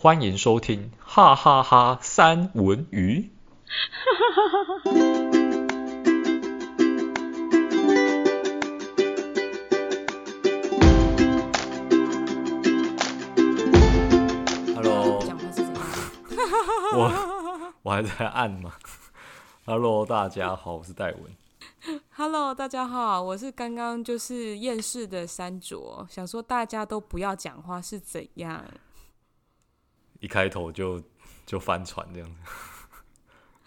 欢迎收听哈哈哈三文鱼。Hello，我我还在按吗？Hello，大家好，我是戴文。Hello，大家好，我是刚刚就是厌世的山卓，想说大家都不要讲话是怎样？一开头就就翻船这样子，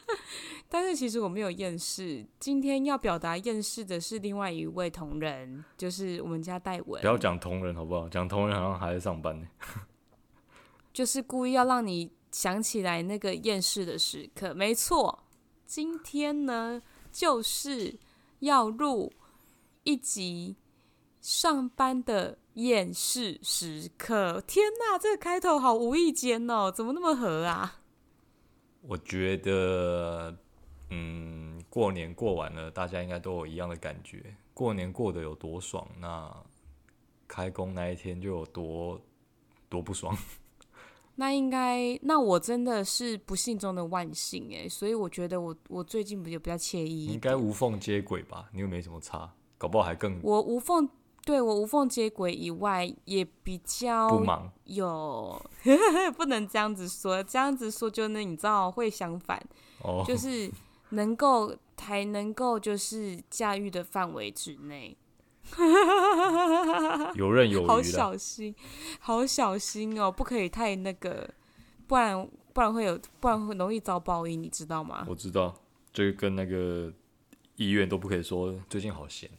但是其实我没有厌世。今天要表达厌世的是另外一位同仁，就是我们家戴文。不要讲同仁好不好？讲同仁好像还在上班呢。就是故意要让你想起来那个厌世的时刻。没错，今天呢就是要录一集上班的。厌世时刻，天哪！这个开头好无意间哦，怎么那么合啊？我觉得，嗯，过年过完了，大家应该都有一样的感觉。过年过得有多爽，那开工那一天就有多多不爽。那应该，那我真的是不幸中的万幸哎，所以我觉得我我最近不就比较惬意？应该无缝接轨吧？你又没什么差，搞不好还更我无缝。对，我无缝接轨以外，也比较不忙。有，不能这样子说，这样子说就那你知道会相反，哦，就是能够还能够就是驾驭的范围之内，游刃有余。好小心，好小心哦，不可以太那个，不然不然会有，不然会容易遭报应，你知道吗？我知道，就跟那个医院都不可以说最近好闲。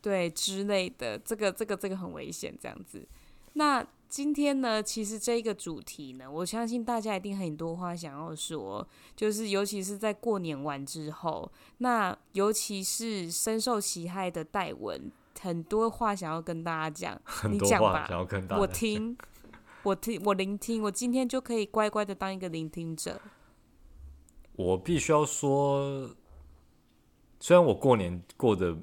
对之类的，这个这个这个很危险，这样子。那今天呢，其实这个主题呢，我相信大家一定很多话想要说，就是尤其是在过年完之后，那尤其是深受其害的戴文，很多话想要跟大家讲，你讲吧，我听，我听，我聆听，我今天就可以乖乖的当一个聆听者。我必须要说，虽然我过年过得。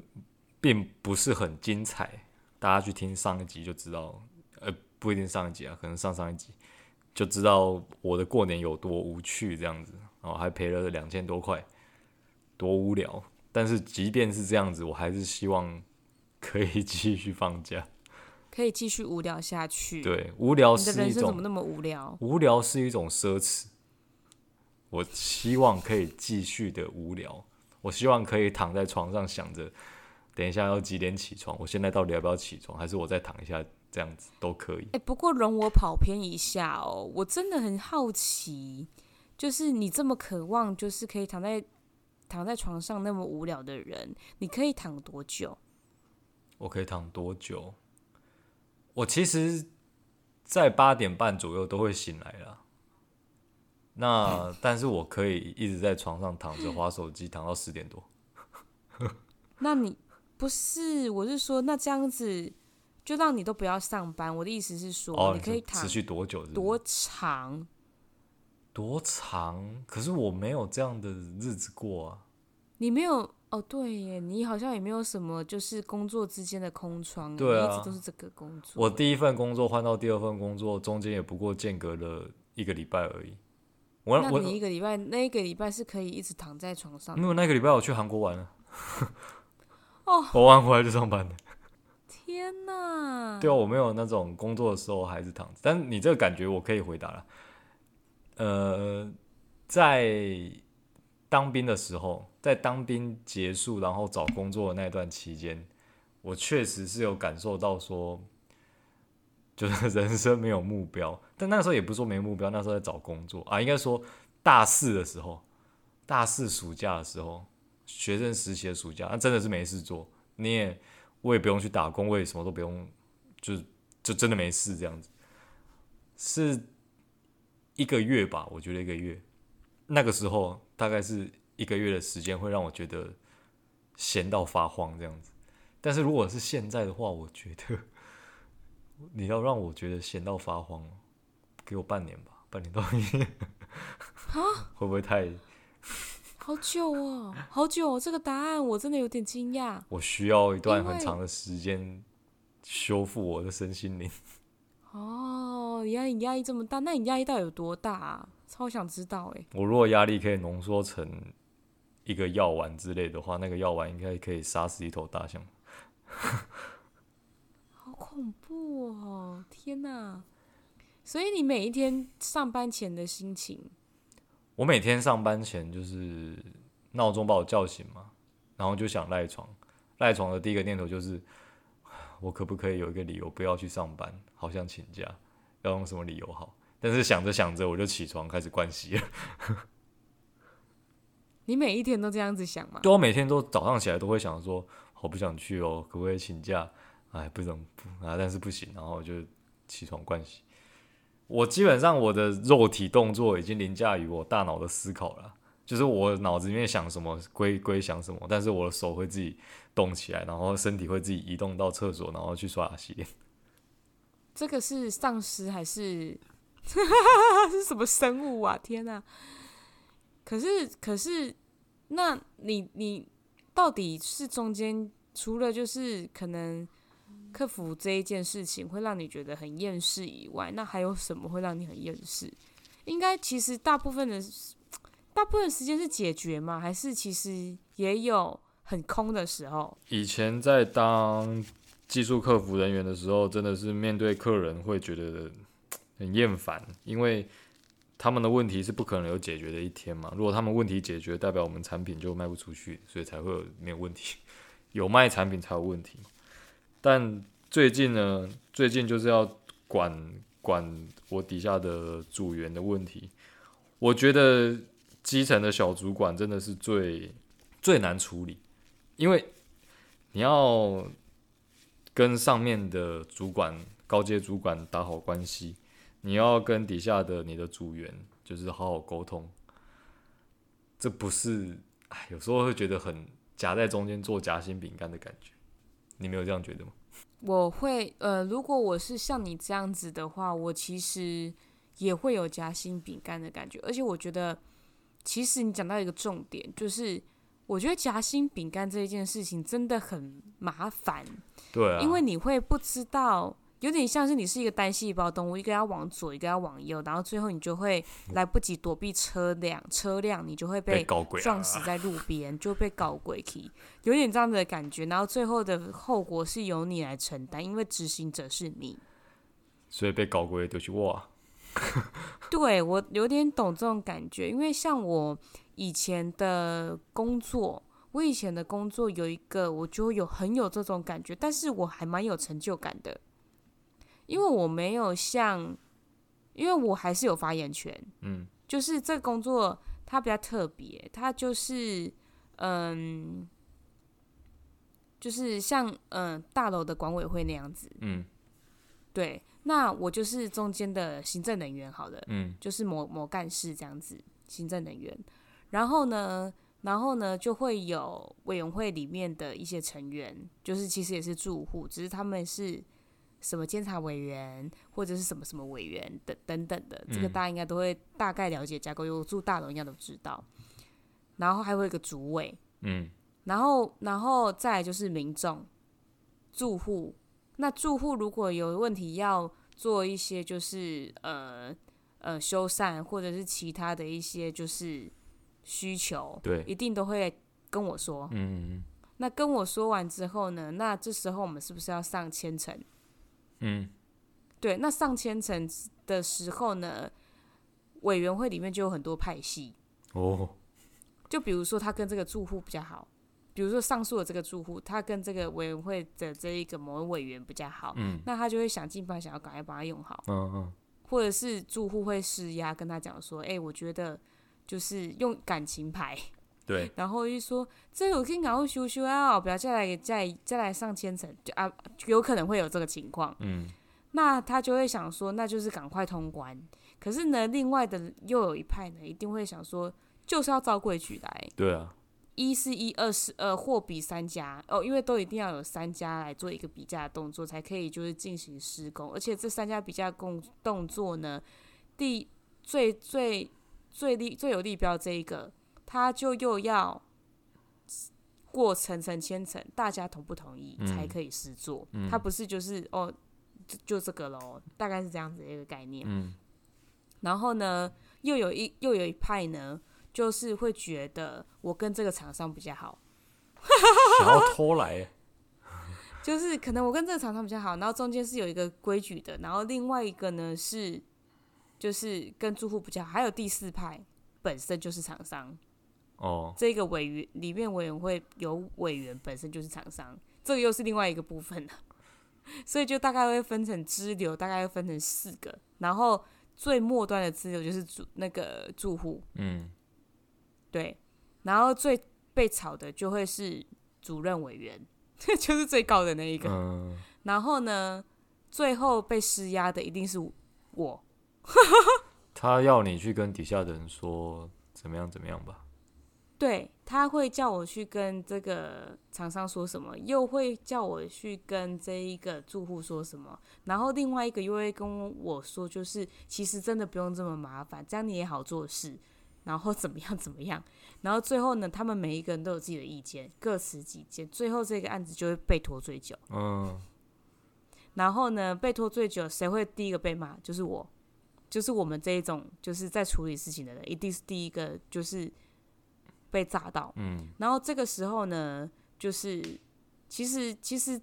并不是很精彩，大家去听上一集就知道，呃，不一定上一集啊，可能上上一集就知道我的过年有多无趣这样子，然后还赔了两千多块，多无聊。但是即便是这样子，我还是希望可以继续放假，可以继续无聊下去。对，无聊是一种，怎么那么无聊？无聊是一种奢侈。我希望可以继续的无聊，我希望可以躺在床上想着。等一下要几点起床？我现在到底要不要起床？还是我再躺一下？这样子都可以。哎、欸，不过容我跑偏一下哦，我真的很好奇，就是你这么渴望，就是可以躺在躺在床上那么无聊的人，你可以躺多久？我可以躺多久？我其实，在八点半左右都会醒来了。那但是我可以一直在床上躺着滑手机，躺到十点多。那你？不是，我是说，那这样子就让你都不要上班。我的意思是说，哦、你可以躺持续多久是是？多长？多长？可是我没有这样的日子过啊。你没有哦？对耶，你好像也没有什么，就是工作之间的空窗。对啊，一直都是这个工作。我第一份工作换到第二份工作，中间也不过间隔了一个礼拜而已。我那你一个礼拜，那一个礼拜是可以一直躺在床上？没有那个礼拜我去韩国玩了。哦，我玩回来就上班了。天哪！对啊，我没有那种工作的时候还是躺着，但是你这个感觉我可以回答了。呃，在当兵的时候，在当兵结束然后找工作的那段期间，我确实是有感受到说，就是人生没有目标。但那时候也不是说没目标，那时候在找工作啊，应该说大四的时候，大四暑假的时候。学生实习的暑假，那真的是没事做，你也我也不用去打工，我也什么都不用，就就真的没事这样子，是一个月吧，我觉得一个月，那个时候大概是一个月的时间，会让我觉得闲到发慌这样子。但是如果是现在的话，我觉得你要让我觉得闲到发慌，给我半年吧，半年到一年，会不会太？好久哦，好久哦！这个答案我真的有点惊讶。我需要一段很长的时间修复我的身心灵。哦，压你压力这么大，那你压力到底有多大啊？超想知道哎、欸。我如果压力可以浓缩成一个药丸之类的话，那个药丸应该可以杀死一头大象。好恐怖哦！天哪！所以你每一天上班前的心情？我每天上班前就是闹钟把我叫醒嘛，然后就想赖床。赖床的第一个念头就是，我可不可以有一个理由不要去上班？好想请假，要用什么理由好？但是想着想着，我就起床开始灌洗了。你每一天都这样子想吗？对，我每天都早上起来都会想说，好不想去哦，可不可以请假？哎，不能不啊，但是不行，然后就起床灌洗。我基本上我的肉体动作已经凌驾于我大脑的思考了，就是我脑子里面想什么归归想什么，但是我的手会自己动起来，然后身体会自己移动到厕所，然后去刷牙洗脸。这个是丧尸还是 是什么生物啊？天哪！可是可是，那你你到底是中间除了就是可能。克服这一件事情会让你觉得很厌世以外，那还有什么会让你很厌世？应该其实大部分的大部分时间是解决吗？还是其实也有很空的时候？以前在当技术客服人员的时候，真的是面对客人会觉得很厌烦，因为他们的问题是不可能有解决的一天嘛。如果他们问题解决，代表我们产品就卖不出去，所以才会有没有问题。有卖产品才有问题。但最近呢，最近就是要管管我底下的组员的问题。我觉得基层的小主管真的是最最难处理，因为你要跟上面的主管、高阶主管打好关系，你要跟底下的你的组员就是好好沟通。这不是，哎，有时候会觉得很夹在中间做夹心饼干的感觉。你没有这样觉得吗？我会，呃，如果我是像你这样子的话，我其实也会有夹心饼干的感觉。而且我觉得，其实你讲到一个重点，就是我觉得夹心饼干这一件事情真的很麻烦。对啊，因为你会不知道。有点像是你是一个单细胞动物，一个要往左，一个要往右，然后最后你就会来不及躲避车辆，车辆你就会被撞死 在路边，就被搞鬼去，有点这样的感觉。然后最后的后果是由你来承担，因为执行者是你，所以被搞鬼就是我。对，我有点懂这种感觉，因为像我以前的工作，我以前的工作有一个，我就有很有这种感觉，但是我还蛮有成就感的。因为我没有像，因为我还是有发言权，嗯，就是这个工作它比较特别，它就是，嗯，就是像嗯大楼的管委会那样子，嗯，对，那我就是中间的行政人员，好了，嗯，就是某某干事这样子，行政人员，然后呢，然后呢就会有委员会里面的一些成员，就是其实也是住户，只是他们是。什么监察委员或者是什么什么委员等等等的，这个大家应该都会大概了解架构，有住大楼应该都知道。然后还会有一个主委，嗯，然后然后再来就是民众住户。那住户如果有问题要做一些就是呃呃修缮或者是其他的一些就是需求，对，一定都会跟我说。嗯，那跟我说完之后呢，那这时候我们是不是要上千层？嗯，对，那上千层的时候呢，委员会里面就有很多派系哦。就比如说，他跟这个住户比较好，比如说上述的这个住户，他跟这个委员会的这一个某位委员比较好，嗯，那他就会想尽办法想要赶快把它用好，嗯嗯，或者是住户会施压跟他讲说，哎、欸，我觉得就是用感情牌，对，然后一说这个我可以赶快修修啊，不要再来再再来上千层，就啊，有可能会有这个情况。嗯，那他就会想说，那就是赶快通关。可是呢，另外的又有一派呢，一定会想说，就是要照规矩来。对啊，一是一，二是二，货比三家哦，因为都一定要有三家来做一个比价的动作，才可以就是进行施工。而且这三家比价动动作呢，第最最最利最有利标这一个。他就又要过层层千层，大家同不同意才可以试做。他、嗯、不是就是哦，就就这个喽，大概是这样子的一个概念。嗯，然后呢，又有一又有一派呢，就是会觉得我跟这个厂商比较好，想要偷来，就是可能我跟这个厂商比较好，然后中间是有一个规矩的，然后另外一个呢是就是跟住户比较好，还有第四派本身就是厂商。哦，这个委员里面委员会有委员本身就是厂商，这个又是另外一个部分了，所以就大概会分成支流，大概会分成四个，然后最末端的支流就是住那个住户，嗯，对，然后最被炒的就会是主任委员，就是最高的那一个，嗯，然后呢，最后被施压的一定是我，他要你去跟底下的人说怎么样怎么样吧。对，他会叫我去跟这个厂商说什么，又会叫我去跟这一个住户说什么，然后另外一个又会跟我说，就是其实真的不用这么麻烦，这样你也好做事，然后怎么样怎么样，然后最后呢，他们每一个人都有自己的意见，各持己见，最后这个案子就会被拖最久。嗯，然后呢，被拖最久，谁会第一个被骂？就是我，就是我们这一种就是在处理事情的人，一定是第一个就是。被炸到，嗯，然后这个时候呢，就是其实其实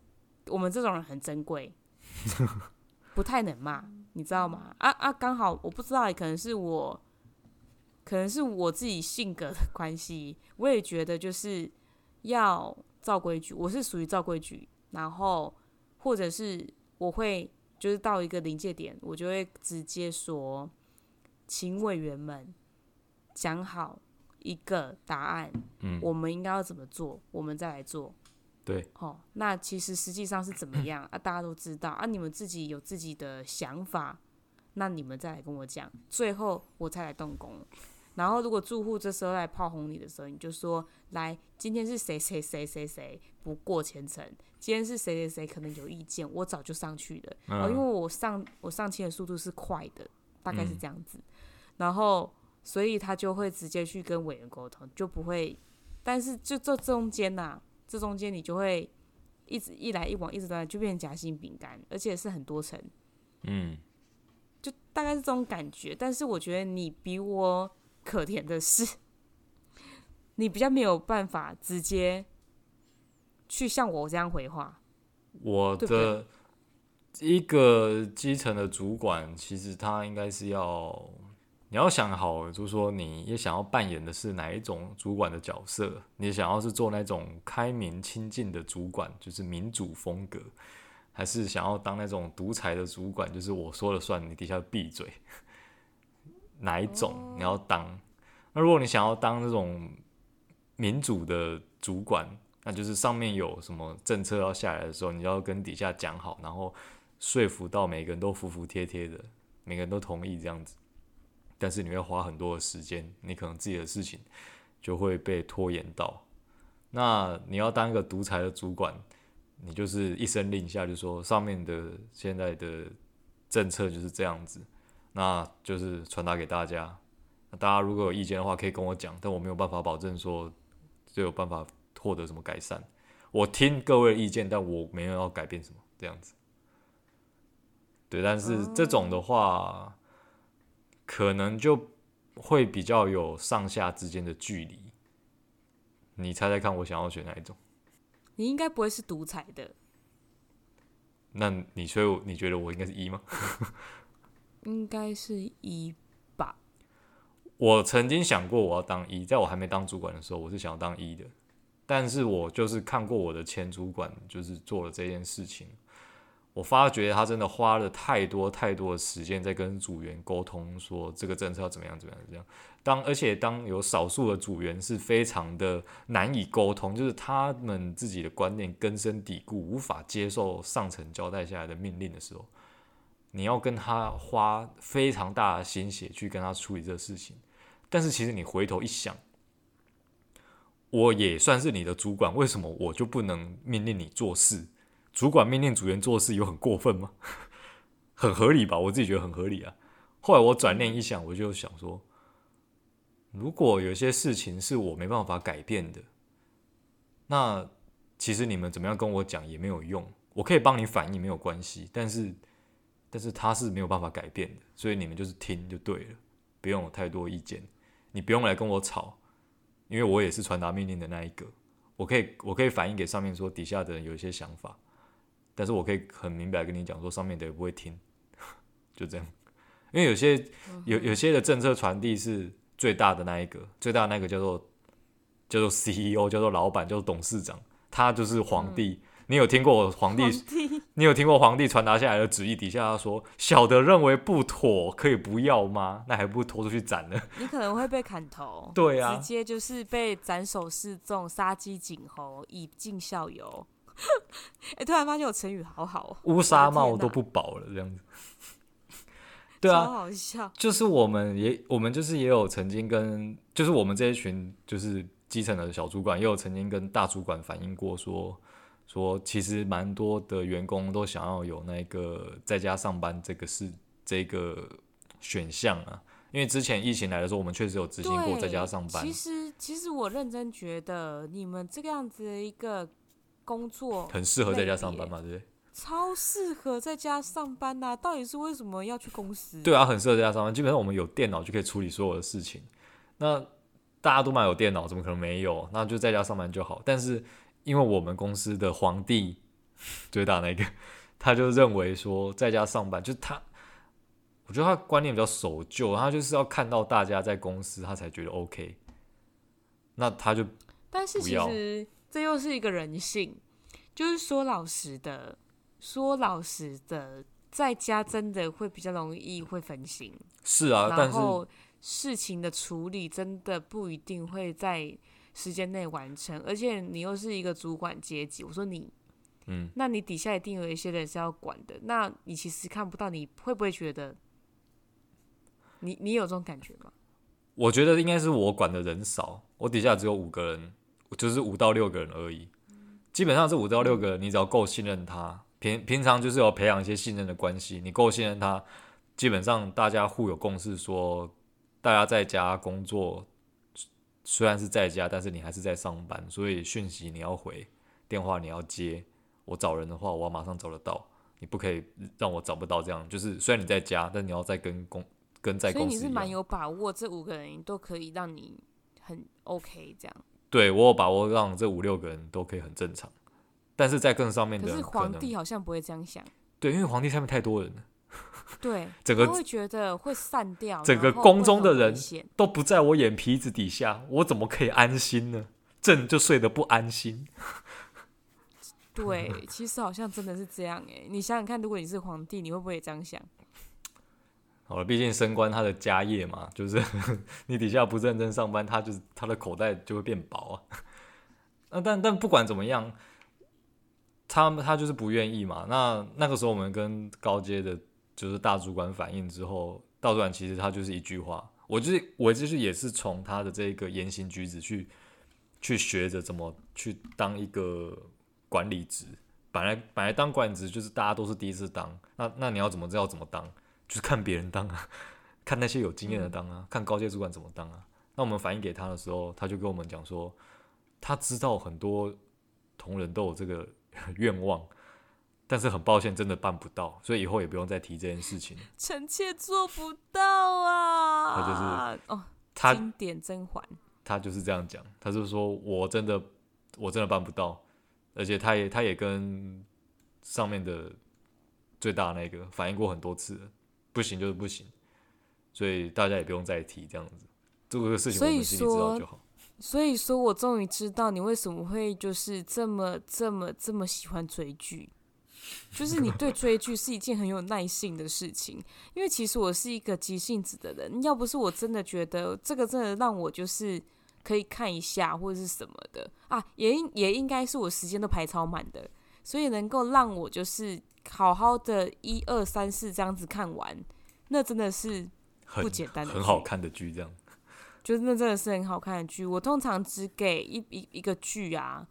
我们这种人很珍贵，不太能骂，你知道吗？啊啊，刚好我不知道，可能是我，可能是我自己性格的关系，我也觉得就是要照规矩，我是属于照规矩，然后或者是我会就是到一个临界点，我就会直接说，请委员们讲好。一个答案，嗯，我们应该要怎么做，我们再来做。对，哦，那其实实际上是怎么样啊？大家都知道啊，你们自己有自己的想法，那你们再来跟我讲，最后我才来动工。然后如果住户这时候来炮轰你的时候，你就说：来，今天是谁谁谁谁谁不过前程，今天是谁谁谁可能有意见，我早就上去了。嗯，哦，因为我上我上签的速度是快的，大概是这样子。嗯，然后。所以他就会直接去跟委员沟通，就不会。但是就这中间呐、啊，这中间你就会一直一来一往，一直在，就变成夹心饼干，而且是很多层。嗯，就大概是这种感觉。但是我觉得你比我可怜的是，你比较没有办法直接去像我这样回话。我的一个基层的主管，其实他应该是要。你要想好，就是说你也想要扮演的是哪一种主管的角色？你想要是做那种开明亲近的主管，就是民主风格，还是想要当那种独裁的主管，就是我说了算，你底下闭嘴？哪一种你要当？那如果你想要当这种民主的主管，那就是上面有什么政策要下来的时候，你要跟底下讲好，然后说服到每个人都服服帖帖的，每个人都同意这样子。但是你会花很多的时间，你可能自己的事情就会被拖延到。那你要当一个独裁的主管，你就是一声令下，就说上面的现在的政策就是这样子，那就是传达给大家。大家如果有意见的话，可以跟我讲，但我没有办法保证说就有办法获得什么改善。我听各位的意见，但我没有要改变什么这样子。对，但是这种的话。可能就会比较有上下之间的距离，你猜猜看，我想要选哪一种？你应该不会是独裁的。那你所以你觉得我应该是一吗？应该是一吧。我曾经想过我要当一，在我还没当主管的时候，我是想要当一的。但是我就是看过我的前主管，就是做了这件事情。我发觉他真的花了太多太多的时间在跟组员沟通，说这个政策要怎么样怎么样这样。当而且当有少数的组员是非常的难以沟通，就是他们自己的观念根深蒂固，无法接受上层交代下来的命令的时候，你要跟他花非常大的心血去跟他处理这个事情。但是其实你回头一想，我也算是你的主管，为什么我就不能命令你做事？主管命令组员做事有很过分吗？很合理吧，我自己觉得很合理啊。后来我转念一想，我就想说，如果有些事情是我没办法改变的，那其实你们怎么样跟我讲也没有用。我可以帮你反映没有关系，但是但是他是没有办法改变的，所以你们就是听就对了，不用有太多意见，你不用来跟我吵，因为我也是传达命令的那一个，我可以我可以反映给上面说底下的人有一些想法，但是我可以很明白跟你讲说上面的也不会听，就这样，因为有些有有些的政策传递是最大的那一个，最大的那个叫做叫做 CEO，叫做老板，叫做董事长，他就是皇帝。嗯你有听过皇帝？皇帝你有听过皇帝传达下来的旨意？底下他说：“小的认为不妥，可以不要吗？那还不拖出去斩呢？” 你可能会被砍头。对啊，直接就是被斩首示众，杀鸡儆猴，以儆效尤。哎、欸，突然发现我成语好好，乌纱帽都不保了，这样子。对啊，好笑。就是我们也，我们就是也有曾经跟，就是我们这一群就是基层的小主管，也有曾经跟大主管反映过说。说其实蛮多的员工都想要有那个在家上班这个是这个选项啊，因为之前疫情来的时候，我们确实有执行过在家上班。其实，其实我认真觉得你们这个样子的一个工作很适合在家上班嘛，对不对？超适合在家上班呐、啊！到底是为什么要去公司？对啊，很适合在家上班。基本上我们有电脑就可以处理所有的事情。那大家都买有电脑，怎么可能没有？那就在家上班就好。但是。因为我们公司的皇帝 最大那个，他就认为说在家上班，就是他，我觉得他观念比较守旧，他就是要看到大家在公司，他才觉得 OK。那他就，但是其实这又是一个人性，就是说老实的，说老实的，在家真的会比较容易会分心。是啊，然后事情的处理真的不一定会在。时间内完成，而且你又是一个主管阶级，我说你，嗯，那你底下一定有一些人是要管的，那你其实看不到，你会不会觉得你，你你有这种感觉吗？我觉得应该是我管的人少，我底下只有五个人，就是五到六个人而已。基本上是五到六个人，你只要够信任他，平平常就是有培养一些信任的关系，你够信任他，基本上大家互有共识，说大家在家工作。虽然是在家，但是你还是在上班，所以讯息你要回，电话你要接。我找人的话，我要马上找得到，你不可以让我找不到。这样就是虽然你在家，但你要再跟公跟在公司。所以你是蛮有把握，这五个人都可以让你很 OK 这样。对，我有把握让这五六个人都可以很正常，但是在更上面的人，可是皇帝好像不会这样想。对，因为皇帝下面太多人了。对，整个会觉得会散掉，整个宫中的人都不在我眼皮子底下，我怎么可以安心呢？朕就睡得不安心。对，其实好像真的是这样哎。你想想看，如果你是皇帝，你会不会也这样想？好了，毕竟升官他的家业嘛，就是 你底下不认真上班，他就是他的口袋就会变薄啊。那但但不管怎么样，他他就是不愿意嘛。那那个时候我们跟高阶的。就是大主管反映之后，大主管其实他就是一句话，我就是我就是也是从他的这个言行举止去去学着怎么去当一个管理职。本来本来当管理职就是大家都是第一次当，那那你要怎么知道怎么当？就是看别人当啊，看那些有经验的当啊，嗯、看高阶主管怎么当啊。那我们反映给他的时候，他就跟我们讲说，他知道很多同仁都有这个 愿望。但是很抱歉，真的办不到，所以以后也不用再提这件事情。臣妾做不到啊！他就是哦，他经典甄嬛，他就是这样讲。他就说我真的，我真的办不到，而且他也他也跟上面的最大那个反映过很多次了，不行就是不行，所以大家也不用再提这样子。这个事情我们心里知道就好。所以说，所以说我终于知道你为什么会就是这么这么这么喜欢追剧。就是你对追剧是一件很有耐性的事情，因为其实我是一个急性子的人，要不是我真的觉得这个真的让我就是可以看一下或者是什么的啊，也应也应该是我时间都排超满的，所以能够让我就是好好的一二三四这样子看完，那真的是不简单的，很好看的剧，这样，就是那真的是很好看的剧。我通常只给一一一个剧啊，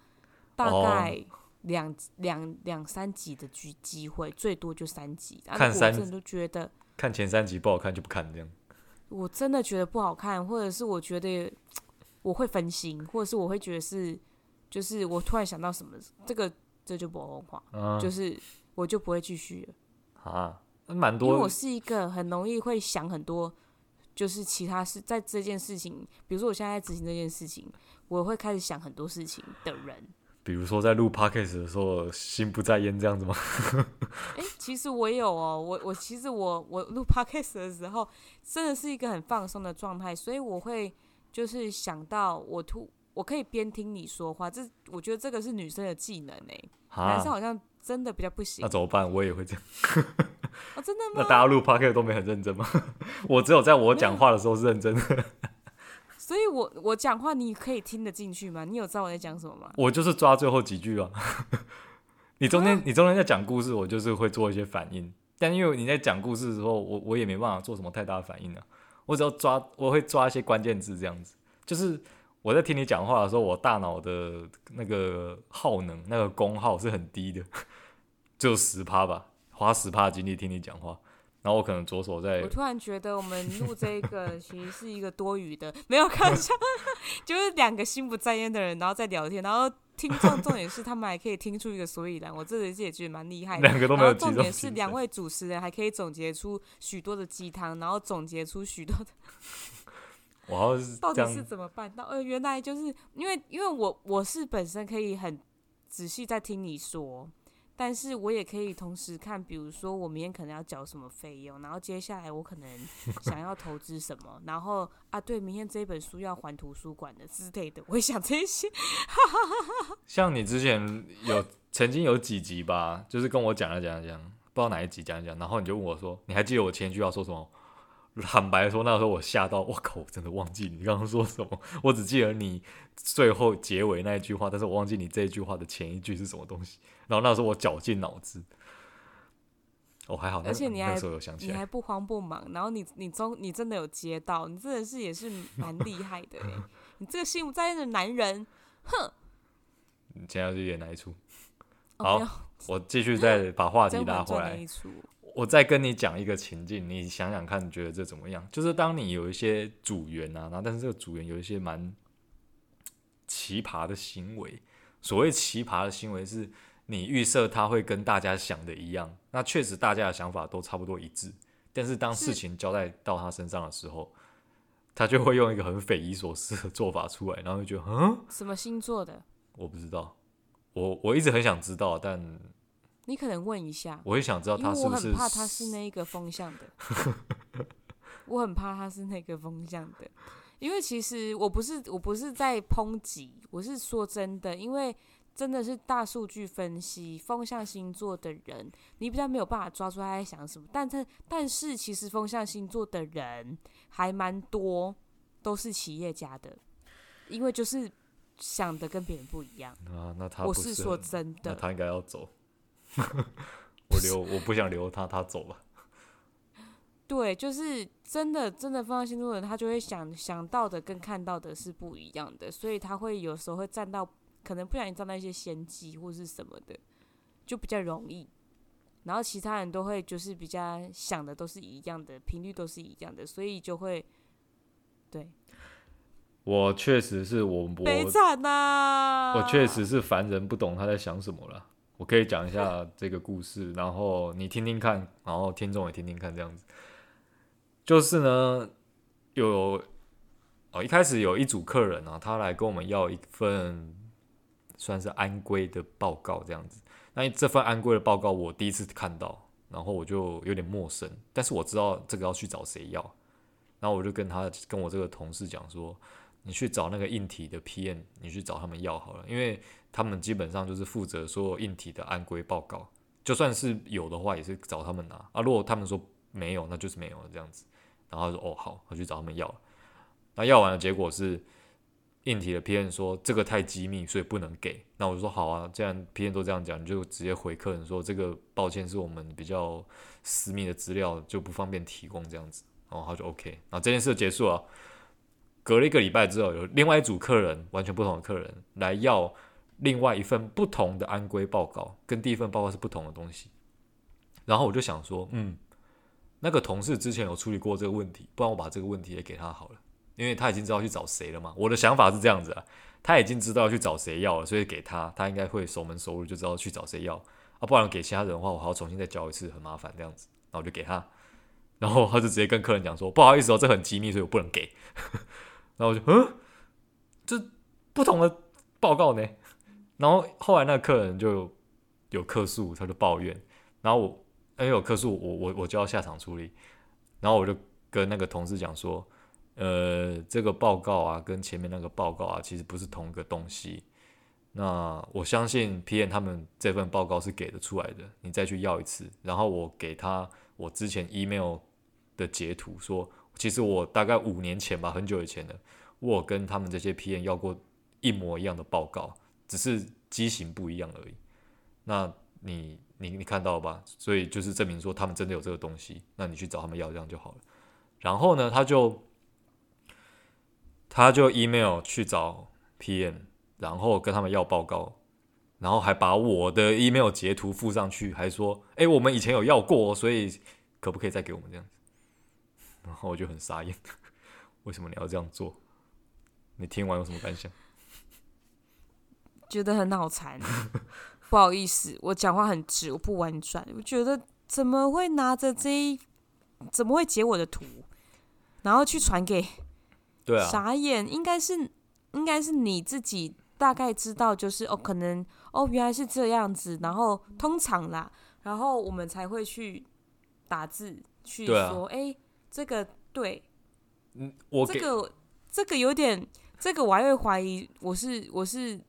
大概。Oh. 两两两三集的剧机会，最多就三集。看三，我真的都觉得看前三集不好看就不看这样。我真的觉得不好看，或者是我觉得我会分心，或者是我会觉得是，就是我突然想到什么，这个这就不好话，啊、就是我就不会继续了。啊，蛮多。因为我是一个很容易会想很多，就是其他事，在这件事情，比如说我现在在执行这件事情，我会开始想很多事情的人。比如说在录 podcast 的时候，心不在焉这样子吗？哎、欸，其实我有哦，我我其实我我录 podcast 的时候，真的是一个很放松的状态，所以我会就是想到我突我可以边听你说话，这我觉得这个是女生的技能哎，哈男生好像真的比较不行。那怎么办？我也会这样。哦，真的吗？那大家录 podcast 都没很认真吗？我只有在我讲话的时候是认真的。所以我我讲话你可以听得进去吗？你有知道我在讲什么吗？我就是抓最后几句啊。你中间你中间在讲故事，我就是会做一些反应。但因为你在讲故事的时候，我我也没办法做什么太大的反应啊。我只要抓，我会抓一些关键字这样子。就是我在听你讲话的时候，我大脑的那个耗能、那个功耗是很低的，就十趴吧，花十趴精力听你讲话。然后我可能左手在。我突然觉得我们录这个其实是一个多余的，没有看上，就是两个心不在焉的人，然后在聊天，然后听众重点是他们还可以听出一个所以然，我这里也觉得蛮厉害的。两个都没有。重点是两位主持人还可以总结出许多的鸡汤，然后总结出许多的。我到底是怎么办到？呃，原来就是因为因为我我是本身可以很仔细在听你说。但是我也可以同时看，比如说我明天可能要缴什么费用，然后接下来我可能想要投资什么，然后啊，对，明天这本书要还图书馆的之类的，我会想这些。像你之前有曾经有几集吧，就是跟我讲了讲讲，不知道哪一集讲讲，然后你就问我说，你还记得我前一句要说什么？坦白说，那个时候我吓到，我靠，我真的忘记你刚刚说什么，我只记得你最后结尾那一句话，但是我忘记你这一句话的前一句是什么东西。然后那时候我绞尽脑汁，哦，还好，而且你还那时候有想起来，你还不慌不忙，然后你你中你真的有接到，你真的是也是蛮厉害的哎，你这个心不在焉的男人，哼！你现在要去演哪一出？好，哦、我继续再把话题 拉回来。我再跟你讲一个情境，你想想看，你觉得这怎么样？就是当你有一些组员啊，然后但是这个组员有一些蛮奇葩的行为。所谓奇葩的行为，是你预设他会跟大家想的一样，那确实大家的想法都差不多一致。但是当事情交代到他身上的时候，他就会用一个很匪夷所思的做法出来，然后就觉得，嗯，什么星座的？我不知道，我我一直很想知道，但。你可能问一下，我也想知道他是不是。我很怕他是那一个风向的，我很怕他是那个风向的，因为其实我不是我不是在抨击，我是说真的，因为真的是大数据分析风象星座的人，你比较没有办法抓住他在想什么，但他但是其实风象星座的人还蛮多，都是企业家的，因为就是想的跟别人不一样啊。那他我是说真的，他应该要走。我留，我不想留他，他走吧。对，就是真的，真的风象星座的人，他就会想想到的跟看到的是不一样的，所以他会有时候会占到，可能不小心占到一些先机或是什么的，就比较容易。然后其他人都会就是比较想的都是一样的，频率都是一样的，所以就会对。我确实是我，我悲惨呐、啊！我确实是凡人，不懂他在想什么了。我可以讲一下这个故事，然后你听听看，然后听众也听听看，这样子。就是呢，有哦，一开始有一组客人啊，他来跟我们要一份算是安规的报告，这样子。那这份安规的报告我第一次看到，然后我就有点陌生，但是我知道这个要去找谁要，然后我就跟他跟我这个同事讲说。你去找那个硬体的 PM，你去找他们要好了，因为他们基本上就是负责所有硬体的安规报告，就算是有的话，也是找他们拿啊。如果他们说没有，那就是没有了这样子。然后他说哦好，我去找他们要。那要完的结果是硬体的 PM 说这个太机密，所以不能给。那我就说好啊，既然 PM 都这样讲，你就直接回客人说这个抱歉是我们比较私密的资料，就不方便提供这样子。然后他就 OK，然后这件事结束了。隔了一个礼拜之后，有另外一组客人，完全不同的客人来要另外一份不同的安规报告，跟第一份报告是不同的东西。然后我就想说，嗯，那个同事之前有处理过这个问题，不然我把这个问题也给他好了，因为他已经知道去找谁了嘛。我的想法是这样子啊，他已经知道去找谁要了，所以给他，他应该会熟门熟路，就知道去找谁要啊。不然给其他人的话，我还要重新再交一次，很麻烦这样子。然后我就给他，然后他就直接跟客人讲说：“不好意思哦，这很机密，所以我不能给。”然后我就嗯，这不同的报告呢。然后后来那个客人就有客诉，他就抱怨，然后我因为有客诉，我我我就要下场处理，然后我就跟那个同事讲说：“呃，这个报告啊，跟前面那个报告啊，其实不是同一个东西。”那我相信 PM 他们这份报告是给得出来的，你再去要一次。然后我给他我之前 email 的截图，说其实我大概五年前吧，很久以前的，我跟他们这些 PM 要过一模一样的报告，只是机型不一样而已。那你你你看到了吧？所以就是证明说他们真的有这个东西，那你去找他们要这样就好了。然后呢，他就他就 email 去找 PM。然后跟他们要报告，然后还把我的 email 截图附上去，还说：“哎，我们以前有要过，所以可不可以再给我们这样子？” 然后我就很傻眼，为什么你要这样做？你听完有什么感想？觉得很脑残，不好意思，我讲话很直，我不婉转。我觉得怎么会拿着这一，怎么会截我的图，然后去传给？对啊，傻眼，应该是应该是你自己。大概知道就是哦，可能哦，原来是这样子，然后通常啦，然后我们才会去打字去说，哎、这个对，嗯，我这个这个有点，这个我还会怀疑我是我是，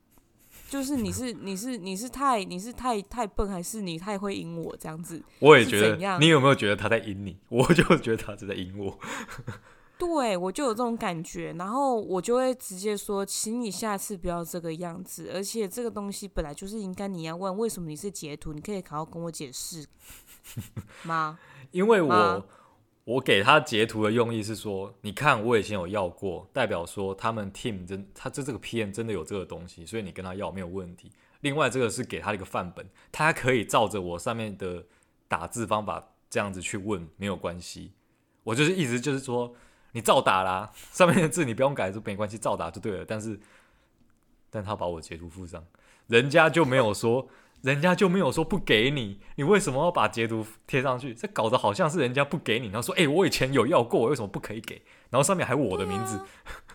就是你是你是你是太你是太太笨，还是你太会阴我这样子？我也觉得，你有没有觉得他在阴你？我就觉得他是在阴我。对，我就有这种感觉，然后我就会直接说，请你下次不要这个样子。而且这个东西本来就是应该你要问，为什么你是截图？你可以好好跟我解释 吗？因为我我给他截图的用意是说，你看我以前有要过，代表说他们 team 真他这这个 PM 真的有这个东西，所以你跟他要没有问题。另外这个是给他一个范本，他可以照着我上面的打字方法这样子去问，没有关系。我就是意思就是说。你照打啦，上面的字你不用改，就没关系，照打就对了。但是，但他把我截图附上，人家就没有说，人家就没有说不给你，你为什么要把截图贴上去？这搞得好像是人家不给你，然后说，哎、欸，我以前有要过，为什么不可以给？然后上面还我的名字，啊、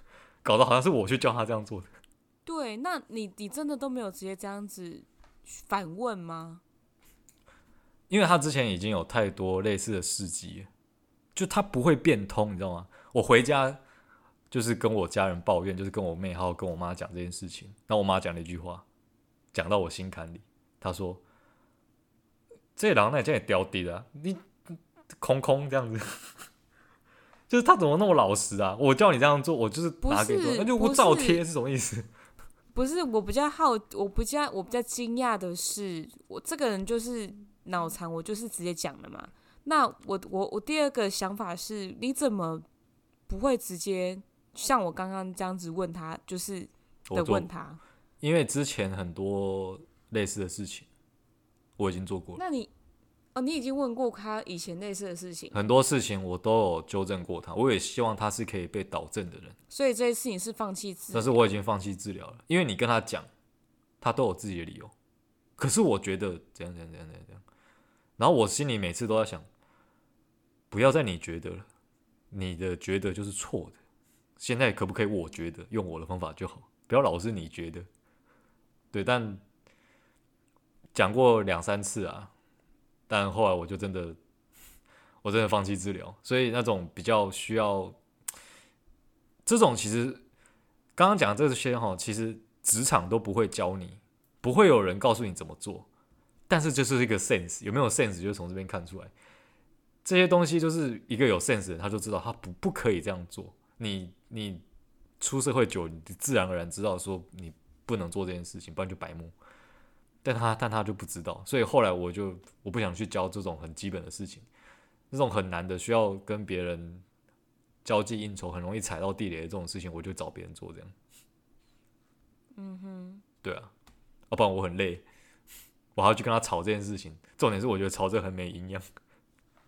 搞得好像是我去叫他这样做的。对，那你你真的都没有直接这样子反问吗？因为他之前已经有太多类似的事迹，就他不会变通，你知道吗？我回家就是跟我家人抱怨，就是跟我妹还有跟我妈讲这件事情。那我妈讲了一句话，讲到我心坎里。她说：“这狼那这也刁低了，你空空这样子，就是他怎么那么老实啊？我叫你这样做，我就是拿给你，那就不照贴是什么意思？不是，我比较好，我比较我比较惊讶的是，我这个人就是脑残，我就是直接讲了嘛。那我我我第二个想法是，你怎么？不会直接像我刚刚这样子问他，就是的问他，因为之前很多类似的事情我已经做过了。那你哦，你已经问过他以前类似的事情，很多事情我都有纠正过他，我也希望他是可以被导正的人。所以这一次你是放弃治疗？但是我已经放弃治疗了，因为你跟他讲，他都有自己的理由。可是我觉得怎样怎样怎样怎样怎样，然后我心里每次都在想，不要在你觉得了。你的觉得就是错的，现在可不可以？我觉得用我的方法就好，不要老是你觉得。对，但讲过两三次啊，但后来我就真的，我真的放弃治疗。所以那种比较需要，这种其实刚刚讲这些哈，其实职场都不会教你，不会有人告诉你怎么做，但是就是一个 sense，有没有 sense 就从这边看出来。这些东西就是一个有 sense 的人，他就知道他不不可以这样做。你你出社会久，你自然而然知道说你不能做这件事情，不然就白目。但他但他就不知道，所以后来我就我不想去教这种很基本的事情，这种很难的需要跟别人交际应酬，很容易踩到地雷的这种事情，我就找别人做这样。嗯哼，对啊，要不然我很累，我还要去跟他吵这件事情。重点是我觉得吵这很没营养。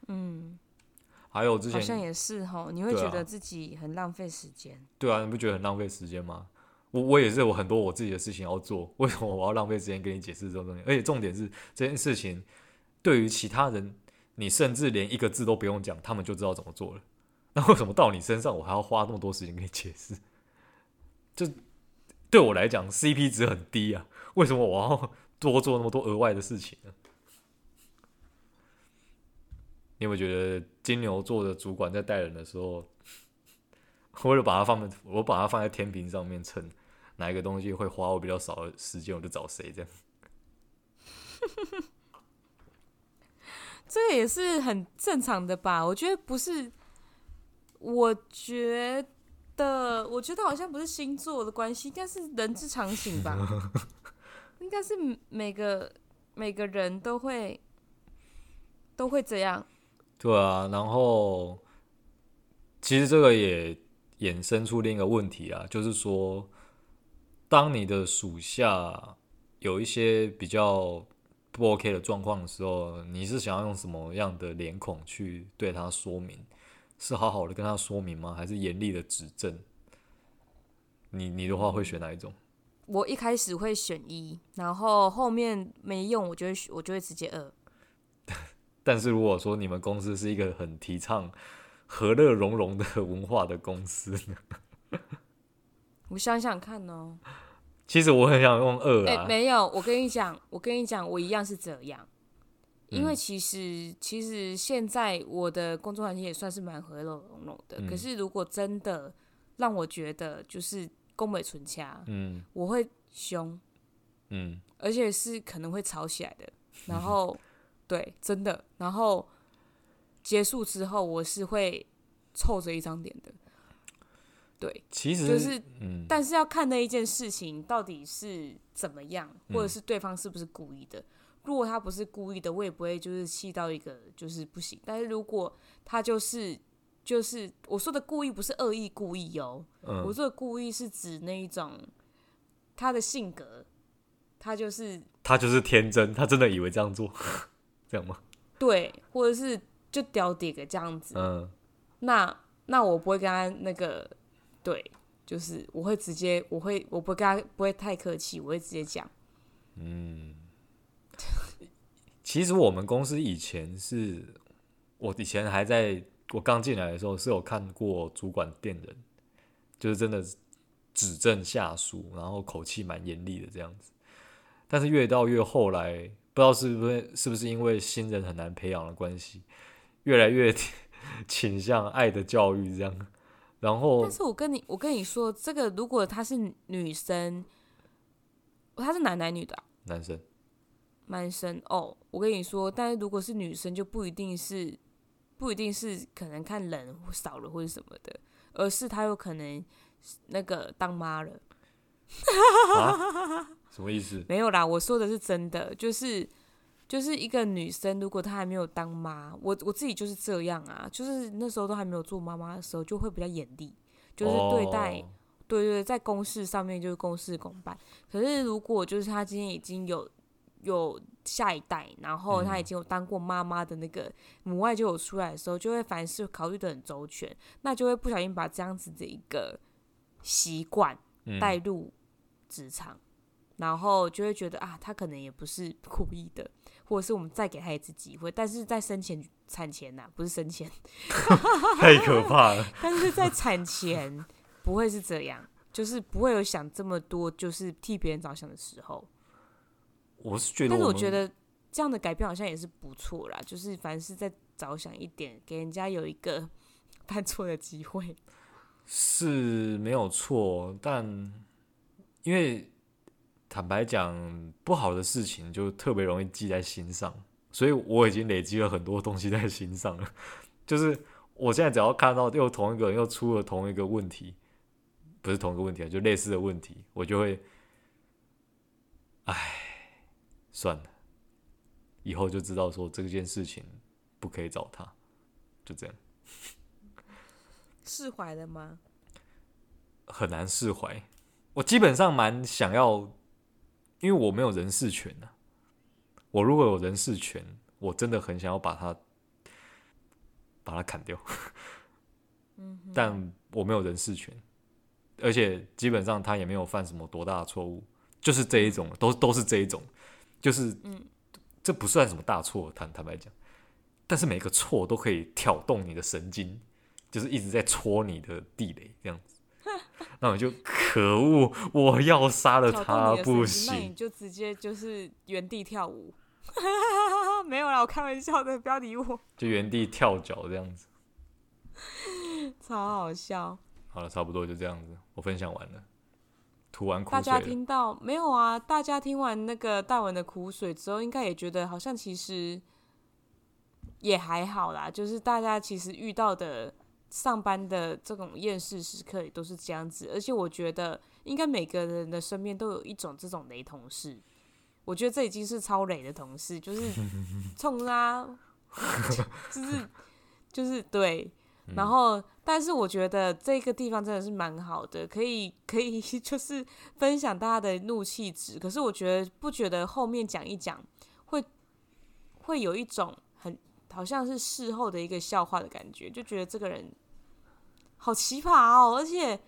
嗯，还有之前好像也是哈，你会觉得自己很浪费时间。对啊，你不觉得很浪费时间吗？我我也是，有很多我自己的事情要做，为什么我要浪费时间跟你解释这种东西？而且重点是这件事情对于其他人，你甚至连一个字都不用讲，他们就知道怎么做了。那为什么到你身上，我还要花那么多时间给你解释？就对我来讲，CP 值很低啊！为什么我要多做那么多额外的事情呢？你有没有觉得金牛座的主管在带人的时候，为了把它放在，我把它放在天平上面称，哪一个东西会花我比较少的时间，我就找谁这样。这个也是很正常的吧？我觉得不是，我觉得，我觉得好像不是星座的关系，应该是人之常情吧。应该是每个每个人都会都会这样。对啊，然后其实这个也衍生出另一个问题啊，就是说，当你的属下有一些比较不 OK 的状况的时候，你是想要用什么样的脸孔去对他说明？是好好的跟他说明吗？还是严厉的指正？你你的话会选哪一种？我一开始会选一，然后后面没用，我就会我就会直接二。但是如果说你们公司是一个很提倡和乐融融的文化的公司呢？我想想看哦。其实我很想用二啊。欸，没有，我跟你讲，我跟你讲，我一样是这样。因为其实，其实现在我的工作环境也算是蛮和乐融融的。可是如果真的让我觉得就是宫美存掐，嗯，我会凶，嗯，而且是可能会吵起来的。然后。对，真的。然后结束之后，我是会臭着一张脸的。对，其实就是，嗯，但是要看那一件事情到底是怎么样，或者是对方是不是故意的。嗯，如果他不是故意的，我也不会就是气到一个就是不行。但是如果他就是就是我说的故意，不是恶意故意哦，嗯，我说的故意是指那一种他的性格，他就是他就是天真，他真的以为这样做。这样吗？对，或者是就屌点个这样子。嗯，那那我不会跟他那个，对，就是我会直接，我会我不跟他不会太客气，我会直接讲。嗯，其实我们公司以前是，我以前还在我刚进来的时候是有看过主管电人，就是真的指正下属，然后口气蛮严厉的这样子。但是越到越后来。不知道是不是是不是因为新人很难培养的关系，越来越 倾向爱的教育这样。然后，但是我跟你我跟你说，这个如果她是女生，她是男男女的啊？男生，男生哦。我跟你说，但是如果是女生，就不一定是不一定是可能看人少了或者什么的，而是她有可能那个当妈了。啊什么意思？没有啦，我说的是真的，就是就是一个女生，如果她还没有当妈，我我自己就是这样啊，就是那时候都还没有做妈妈的时候，就会比较严厉，就是对待，哦、对，对对，在公事上面就是公事公办。可是如果就是她今天已经有有下一代，然后她已经有当过妈妈的那个母爱就有出来的时候，就会凡事考虑的很周全，那就会不小心把这样子的一个习惯带入职场。嗯然后就会觉得啊，他可能也不是 故意的，或者是我们再给他一次机会。但是在生前产前呐、啊，不是生前，太可怕了。但是在产前不会是这样，就是不会有想这么多，就是替别人着想的时候。我是觉得，但是我觉得这样的改变好像也是不错啦，就是凡事再着想一点，给人家有一个 犯错的机会，是没有错。但因为。坦白讲，不好的事情就特别容易记在心上，所以我已经累积了很多东西在心上了。就是我现在只要看到又同一个人又出了同一个问题，不是同一个问题啊，就类似的问题，我就会，唉，算了，以后就知道说这件事情不可以找他，就这样。释怀了吗？很难释怀。我基本上蛮想要。因为我没有人事权呐、啊，我如果有人事权，我真的很想要把他把他砍掉。嗯，但我没有人事权，而且基本上他也没有犯什么多大的错误，就是这一种，都都是这一种，就是，嗯，这不算什么大错，坦坦白讲，但是每个错都可以挑动你的神经，就是一直在戳你的地雷这样子。那我就可恶，我要杀了他不行，那你就直接就是原地跳舞。没有啦，我开玩笑的，不要理我。就原地跳脚这样子，超好笑。好了，差不多就这样子，我分享完了。吐完苦水，大家听到没有啊？大家听完那个大文的苦水之后，应该也觉得好像其实也还好啦。就是大家其实遇到的上班的这种厌世时刻也都是这样子，而且我觉得应该每个人的身边都有一种这种雷同事。我觉得这已经是超雷的同事，就是 冲啊，就是就是对。然后，但是我觉得这个地方真的是蛮好的，可以可以 就是分享大家的怒气值。可是我觉得不觉得后面讲一讲会会有一种很好像是事后的一个笑话的感觉，就觉得这个人好奇葩哦，而且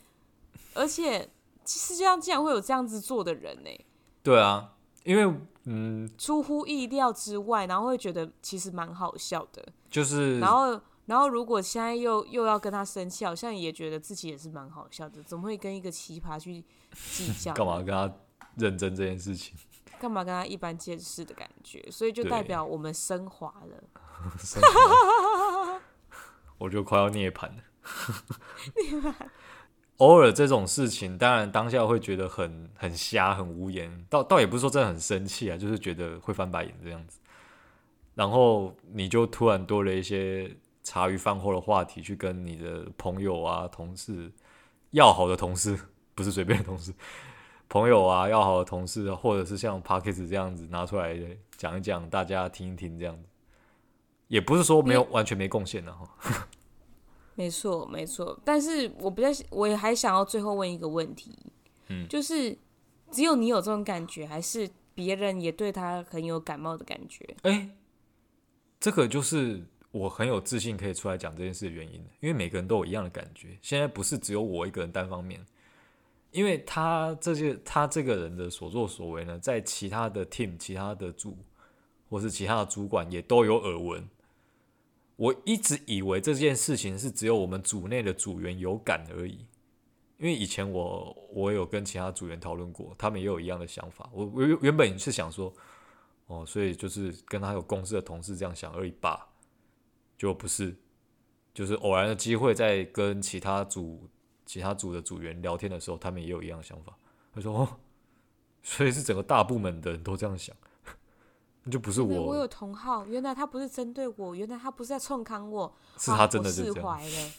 而且世界上竟然会有这样子做的人呢？对啊，因为嗯，出乎意料之外，然后会觉得其实蛮好笑的，就是然后。然后，如果现在又又要跟他生气，好像也觉得自己也是蛮好笑的。怎么会跟一个奇葩去计较？干嘛跟他认真这件事情？干嘛跟他一般见识的感觉？所以就代表我们升华了。我就快要涅槃了。偶尔这种事情，当然当下会觉得很很瞎、很无言。倒倒也不是说真的很生气啊，就是觉得会翻白眼这样子。然后你就突然多了一些。茶余饭后的话题，去跟你的朋友啊、同事、要好的同事，不是随便的同事，朋友啊、要好的同事，或者是像 Parkes 这样子拿出来讲一讲，大家听一听这样子，也不是说没有完全没贡献的哈。没错，没错，但是我比较，我也还想要最后问一个问题，嗯，就是只有你有这种感觉，还是别人也对他很有感冒的感觉？哎，这个就是。我很有自信可以出来讲这件事的原因，因为每个人都有一样的感觉。现在不是只有我一个人单方面，因为他这些他这个人的所作所为呢，在其他的 team、其他的组或是其他的主管也都有耳闻。我一直以为这件事情是只有我们组内的组员有感而已，因为以前我我有跟其他组员讨论过，他们也有一样的想法。我原原本是想说，哦，所以就是跟他有共事的同事这样想而已吧。就不是，就是偶然的机会，在跟其他组、其他组的组员聊天的时候，他们也有一样的想法。他说：“哦，所以是整个大部门的人都这样想，就不是我。”我有同好，原来他不是针对我，原来他不是在冲康我，是他真的释怀了。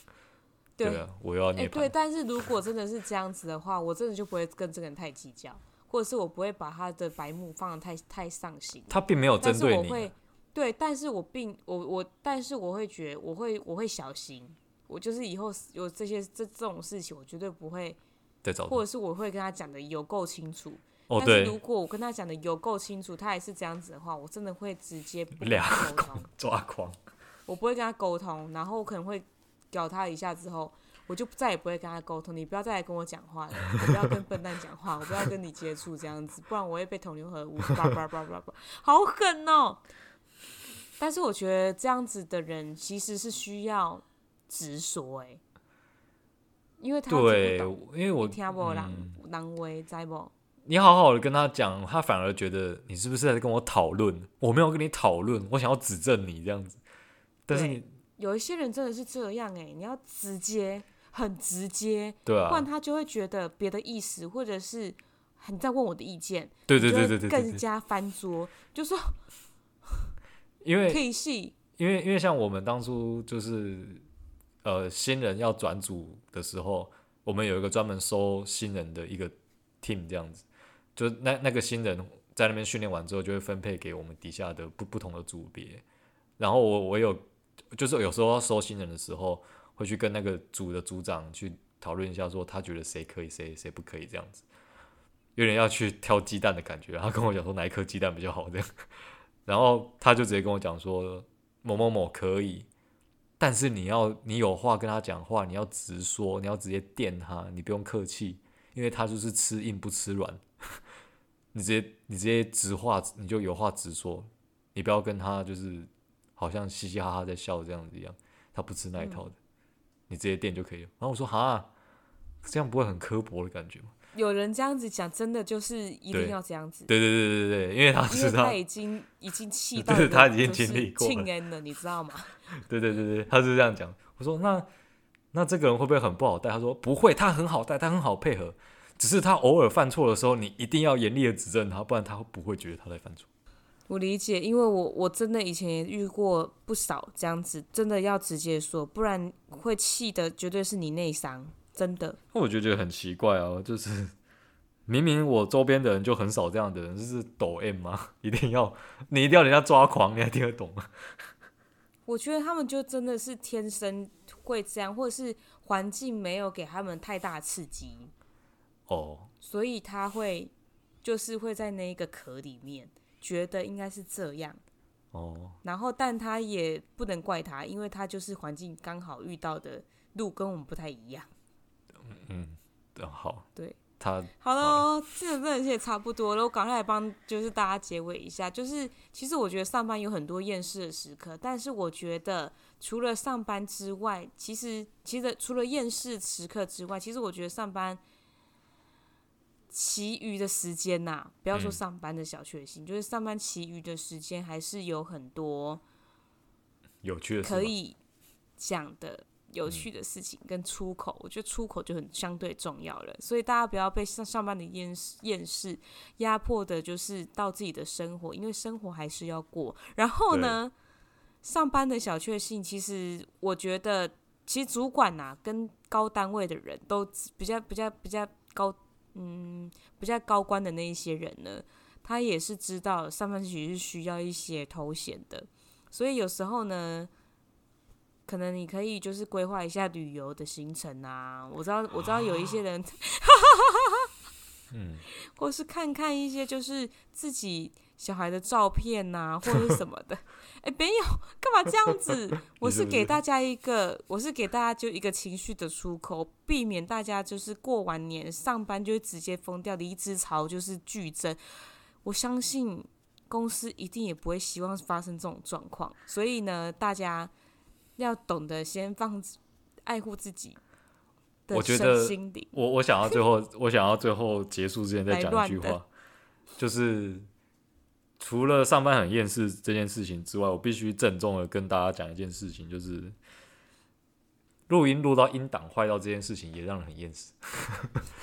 对，对啊，我要涅槃。对，但是如果真的是这样子的话，我真的就不会跟这个人太计较，或者是我不会把他的白目放的太太上心。他并没有针对你。对，但是我并我我，但是我会觉得，我会我会小心，我就是以后有这些这这种事情，我绝对不会，或者是我会跟他讲的有够清楚。哦，但是如果我跟他讲的有够清楚，他还是这样子的话，我真的会直接不跟他沟通，抓狂。我不会跟他沟通，然后我可能会屌他一下之后，我就再也不会跟他沟通。你不要再来跟我讲话了，我不要跟笨蛋讲话，我不要跟你接触这样子，不然我会被同流合污。叭叭叭叭叭，好狠哦！但是我觉得这样子的人其实是需要直说哎，因为他对，因为我听不人人话，知不？你好好的跟他讲，他反而觉得你是不是在跟我讨论？我没有跟你讨论，我想要指正你这样子。但是你有一些人真的是这样哎，你要直接，很直接，对啊，不然他就会觉得别的意思，或者是你在问我的意见，对对对对对，更加翻桌，就说。因为，因为，因为像我们当初就是，呃，新人要转组的时候，我们有一个专门收新人的一个 team，这样子，就那那个新人在那边训练完之后，就会分配给我们底下的不不同的组别。然后我我有，就是有时候要收新人的时候，会去跟那个组的组长去讨论一下，说他觉得谁可以，谁谁不可以这样子，有点要去挑鸡蛋的感觉。他跟我讲说哪一颗鸡蛋比较好这样。然后他就直接跟我讲说，某某某可以，但是你要你有话跟他讲话，你要直说，你要直接电他，你不用客气，因为他就是吃硬不吃软，你直接你直接直话，你就有话直说，你不要跟他就是好好像嘻嘻哈哈在笑这样子一样，他不吃那一套的，嗯、你直接垫就可以了。然后我说哈，这样不会很刻薄的感觉吗？有人这样子讲，真的就是一定要这样子。对对对对对，因为他知道他已经已经气到他已经经历过庆恩了，你知道吗？对对对对，他是这样讲。我说那那这个人会不会很不好带？他说不会，他很好带，他很好配合。只是他偶尔犯错的时候，你一定要严厉的指正他，不然他会不会觉得他在犯错。我理解，因为我我真的以前也遇过不少这样子，真的要直接说，不然会气的绝对是你内伤。真的，我就觉得很奇怪哦，就是明明我周边的人就很少这样的人，就是抖 M 吗？一定要你一定要人家抓狂，你还听得懂吗？我觉得他们就真的是天生会这样，或者是环境没有给他们太大刺激哦，所以他会就是会在那一个壳里面觉得应该是这样哦，然后但他也不能怪他，因为他就是环境刚好遇到的路跟我们不太一样。嗯，好，对，他好了，这个真的也差不多了。我赶快来帮，就是大家结尾一下。就是其实我觉得上班有很多厌世的时刻，但是我觉得除了上班之外，其实其实除了厌世时刻之外，其实我觉得上班其余的时间呐、啊，不要说上班的小确幸，嗯、就是上班其余的时间还是有很多有趣的可以讲的。有趣的事情跟出口，我觉得出口就很相对重要了。所以大家不要被上上班的厌世厌世压迫的，就是到自己的生活，因为生活还是要过。然后呢，上班的小确幸，其实我觉得，其实主管呐、啊，跟高单位的人都比较比较比较高，嗯，比较高官的那一些人呢，他也是知道上班其实是需要一些头衔的，所以有时候呢。可能你可以就是规划一下旅游的行程啊，我知道我知道有一些人，嗯，或是看看一些就是自己小孩的照片呐、啊，或者是什么的。哎、欸，没有，干嘛这样子？我是给大家一个，我是给大家就一个情绪的出口，避免大家就是过完年上班就直接疯掉，离职潮就是剧增。我相信公司一定也不会希望发生这种状况，所以呢，大家。要懂得先放爱护自己的身心灵。我我想要最后，我想要最后结束之前再讲一句话，就是除了上班很厌世这件事情之外，我必须郑重的跟大家讲一件事情，就是录音录到音档坏掉这件事情也让人很厌世。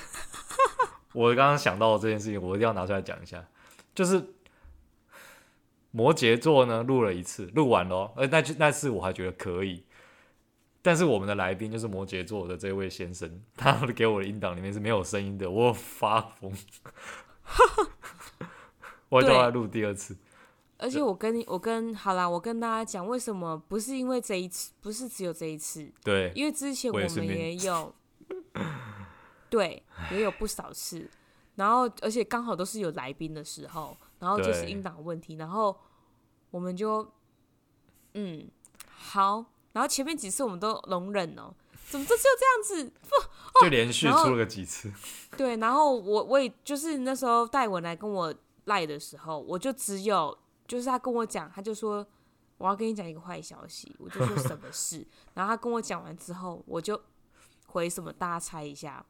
我刚刚想到这件事情，我一定要拿出来讲一下，就是。摩羯座呢，录了一次，录完了，呃，那那次我还觉得可以，但是我们的来宾就是摩羯座的这位先生，他给我的音档里面是没有声音的，我发疯，我都要录第二次。而且我跟你，我跟好啦，我跟大家讲，为什么不是因为这一次，不是只有这一次，对，因为之前我们也有，也对，也有不少次，然后而且刚好都是有来宾的时候。然后就是音档问题，然后我们就嗯好，然后前面几次我们都容忍哦，怎么这次又这样子？不，哦、就连续出了个几次。对，然后我我也就是那时候戴文来跟我赖的时候，我就只有就是他跟我讲，他就说我要跟你讲一个坏消息，我就说什么 事，然后他跟我讲完之后，我就回什么，大家猜一下？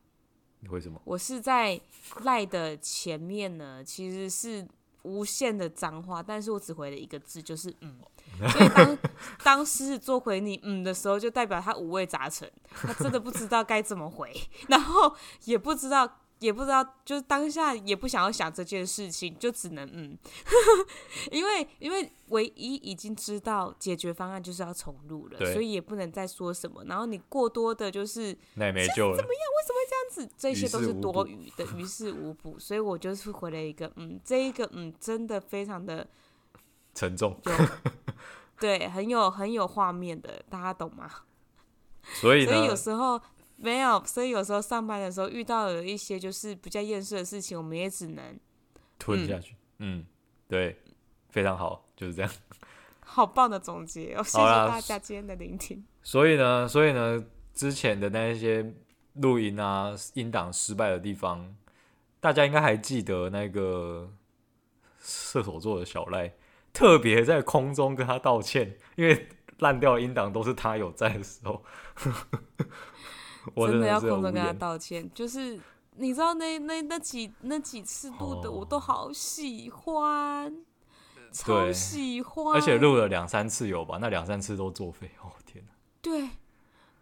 你回什么？我是在赖的前面呢，其实是。无限的脏话，但是我只回了一个字，就是嗯。所以当当狮子座回你嗯的时候，就代表他五味杂陈，他真的不知道该怎么回，然后也不知道。也不知道，就是当下也不想要想这件事情，就只能嗯，因为因为唯一已经知道解决方案就是要重录了，所以也不能再说什么。然后你过多的就是那也没救了，怎么样？为什么会这样子？这些都是多余的，于事无补。所以我就是回了一个嗯，这一个嗯，真的非常的 沉重，对，很有很有画面的，大家懂吗？所以所以有时候。没有，所以有时候上班的时候遇到了一些就是比较厌世的事情，我们也只能吞下去。嗯，嗯，对，非常好，就是这样。好棒的总结哦！谢谢大家今天的聆听。所以呢，所以呢，之前的那些录音啊、音档失败的地方，大家应该还记得那个射手座的小赖，特别在空中跟他道歉，因为烂掉的音档都是他有在的时候。我真的，要空中跟他道歉，就是你知道那那那几那几次录的，我都好喜欢，哦、超喜欢，而且录了两三次有吧？那两三次都作废，哦天哪！对，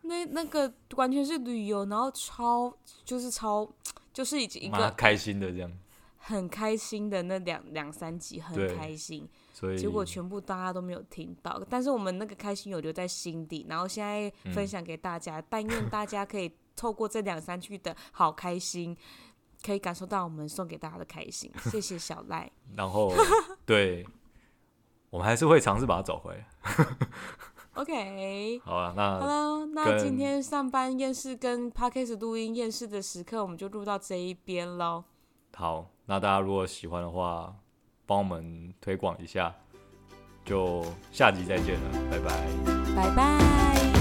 那那个完全是旅游，然后超就是超就是已经一个开心的这样，很开心的那两两三集很开心。所以结果全部大家都没有听到，但是我们那个开心有留在心底，然后现在分享给大家。嗯、但愿大家可以透过这两三句的好开心，可以感受到我们送给大家的开心。谢谢小赖。然后，对，我们还是会尝试把它找回来。OK，好了，那 Hello，，那今天上班厌世跟 Podcast 录音厌世的时刻，我们就录到这一边喽。好，那大家如果喜欢的话。帮我们推广一下，就下集再见了，拜拜，拜拜。